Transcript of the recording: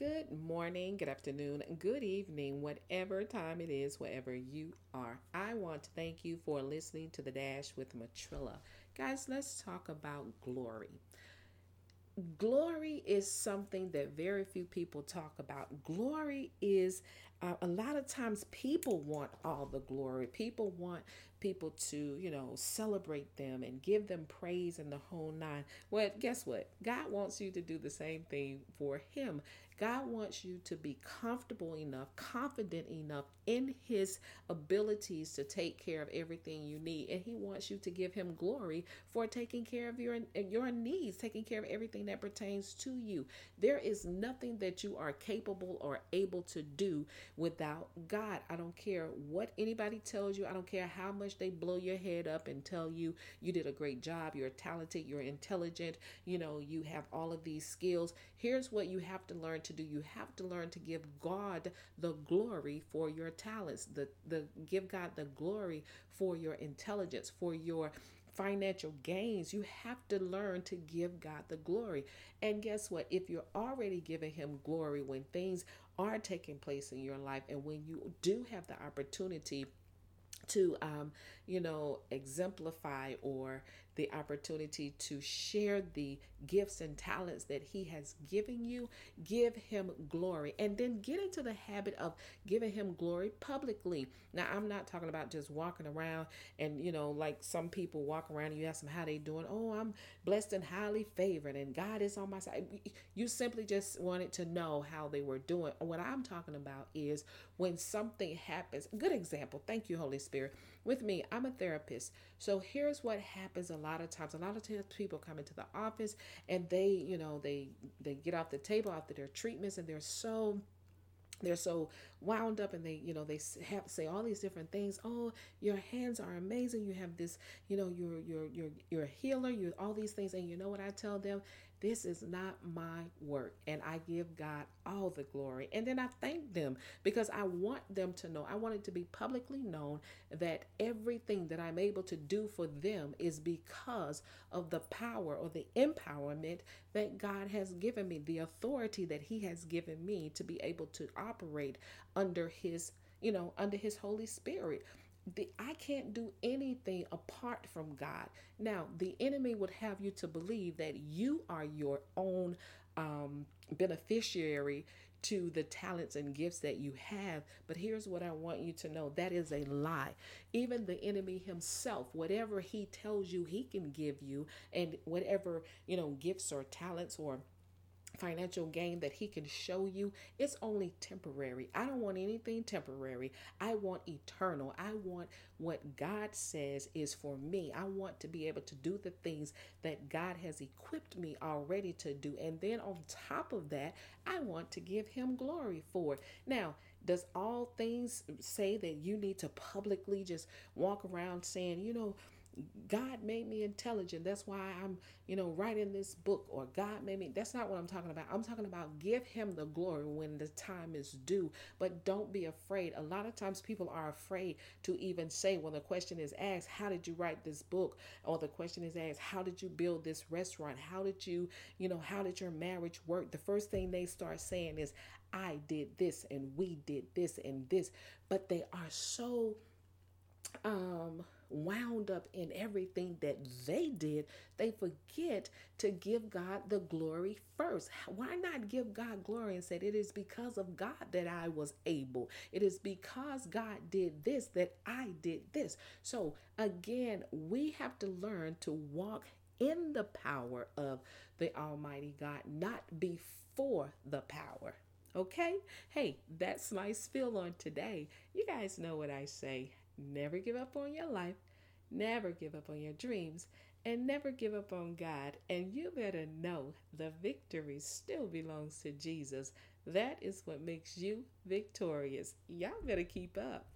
Good morning, good afternoon, good evening, whatever time it is, wherever you are. I want to thank you for listening to The Dash with Matrilla. Guys, let's talk about glory. Glory is something that very few people talk about. Glory is uh, a lot of times people want all the glory. People want people to, you know, celebrate them and give them praise and the whole nine. Well, guess what? God wants you to do the same thing for Him. God wants you to be comfortable enough, confident enough in His abilities to take care of everything you need, and He wants you to give Him glory for taking care of your your needs, taking care of everything that pertains to you. There is nothing that you are capable or able to do without God. I don't care what anybody tells you. I don't care how much they blow your head up and tell you you did a great job, you're talented, you're intelligent, you know, you have all of these skills. Here's what you have to learn to do. You have to learn to give God the glory for your talents, the the give God the glory for your intelligence, for your financial gains, you have to learn to give God the glory. And guess what? If you're already giving Him glory when things are taking place in your life and when you do have the opportunity to um, you know exemplify or the opportunity to share the gifts and talents that he has given you give him glory. And then get into the habit of giving him glory publicly. Now i'm not talking about just walking around and you know like some people walk around and you ask them how they doing. Oh i'm blessed and highly favored and god is on my side. You simply just wanted to know how they were doing. What i'm talking about is when something happens. Good example. Thank you holy spirit. Spirit. With me, I'm a therapist. So here's what happens a lot of times. A lot of times people come into the office and they, you know, they they get off the table after their treatments and they're so they're so wound up and they you know they have to say all these different things. Oh your hands are amazing. You have this you know you're you're you're you're a healer. You all these things. And you know what i tell them? This is not my work. And i give god all the glory. And then i thank them because i want them to know. I want it to be publicly known that everything that i'm able to do for them is because of the power or the empowerment that god has given me the authority that he has given me to be able to operate under his you know under his holy spirit the, I can't do anything apart from God. Now, the enemy would have you to believe that you are your own um, beneficiary to the talents and gifts that you have. But here's what I want you to know that is a lie. Even the enemy himself, whatever he tells you he can give you, and whatever, you know, gifts or talents or financial gain that he can show you. It's only temporary. I don't want anything temporary. I want eternal. I want what god says is for me. I want to be able to do the things that god has equipped me already to do. And then on top of that i want to give him glory for it. Now does all things say that you need to publicly just walk around saying you know God made me intelligent. That's why I'm, you know, writing this book or God made me. That's not what I'm talking about. I'm talking about give him the glory when the time is due. But don't be afraid. A lot of times people are afraid to even say when the question is asked, how did you write this book? Or the question is asked, how did you build this restaurant? How did you, you know, how did your marriage work? The first thing they start saying is, I did this and we did this and this. But they are so um wound up in everything that they did, they forget to give God the glory first. Why not give God glory and say, It is because of God that I was able? It is because God did this that I did this. So, again, we have to learn to walk in the power of the Almighty God, not before the power. Okay? Hey, that's my spill on today. You guys know what I say. Never give up on your life, never give up on your dreams, and never give up on God. And you better know the victory still belongs to Jesus. That is what makes you victorious. Y'all better keep up.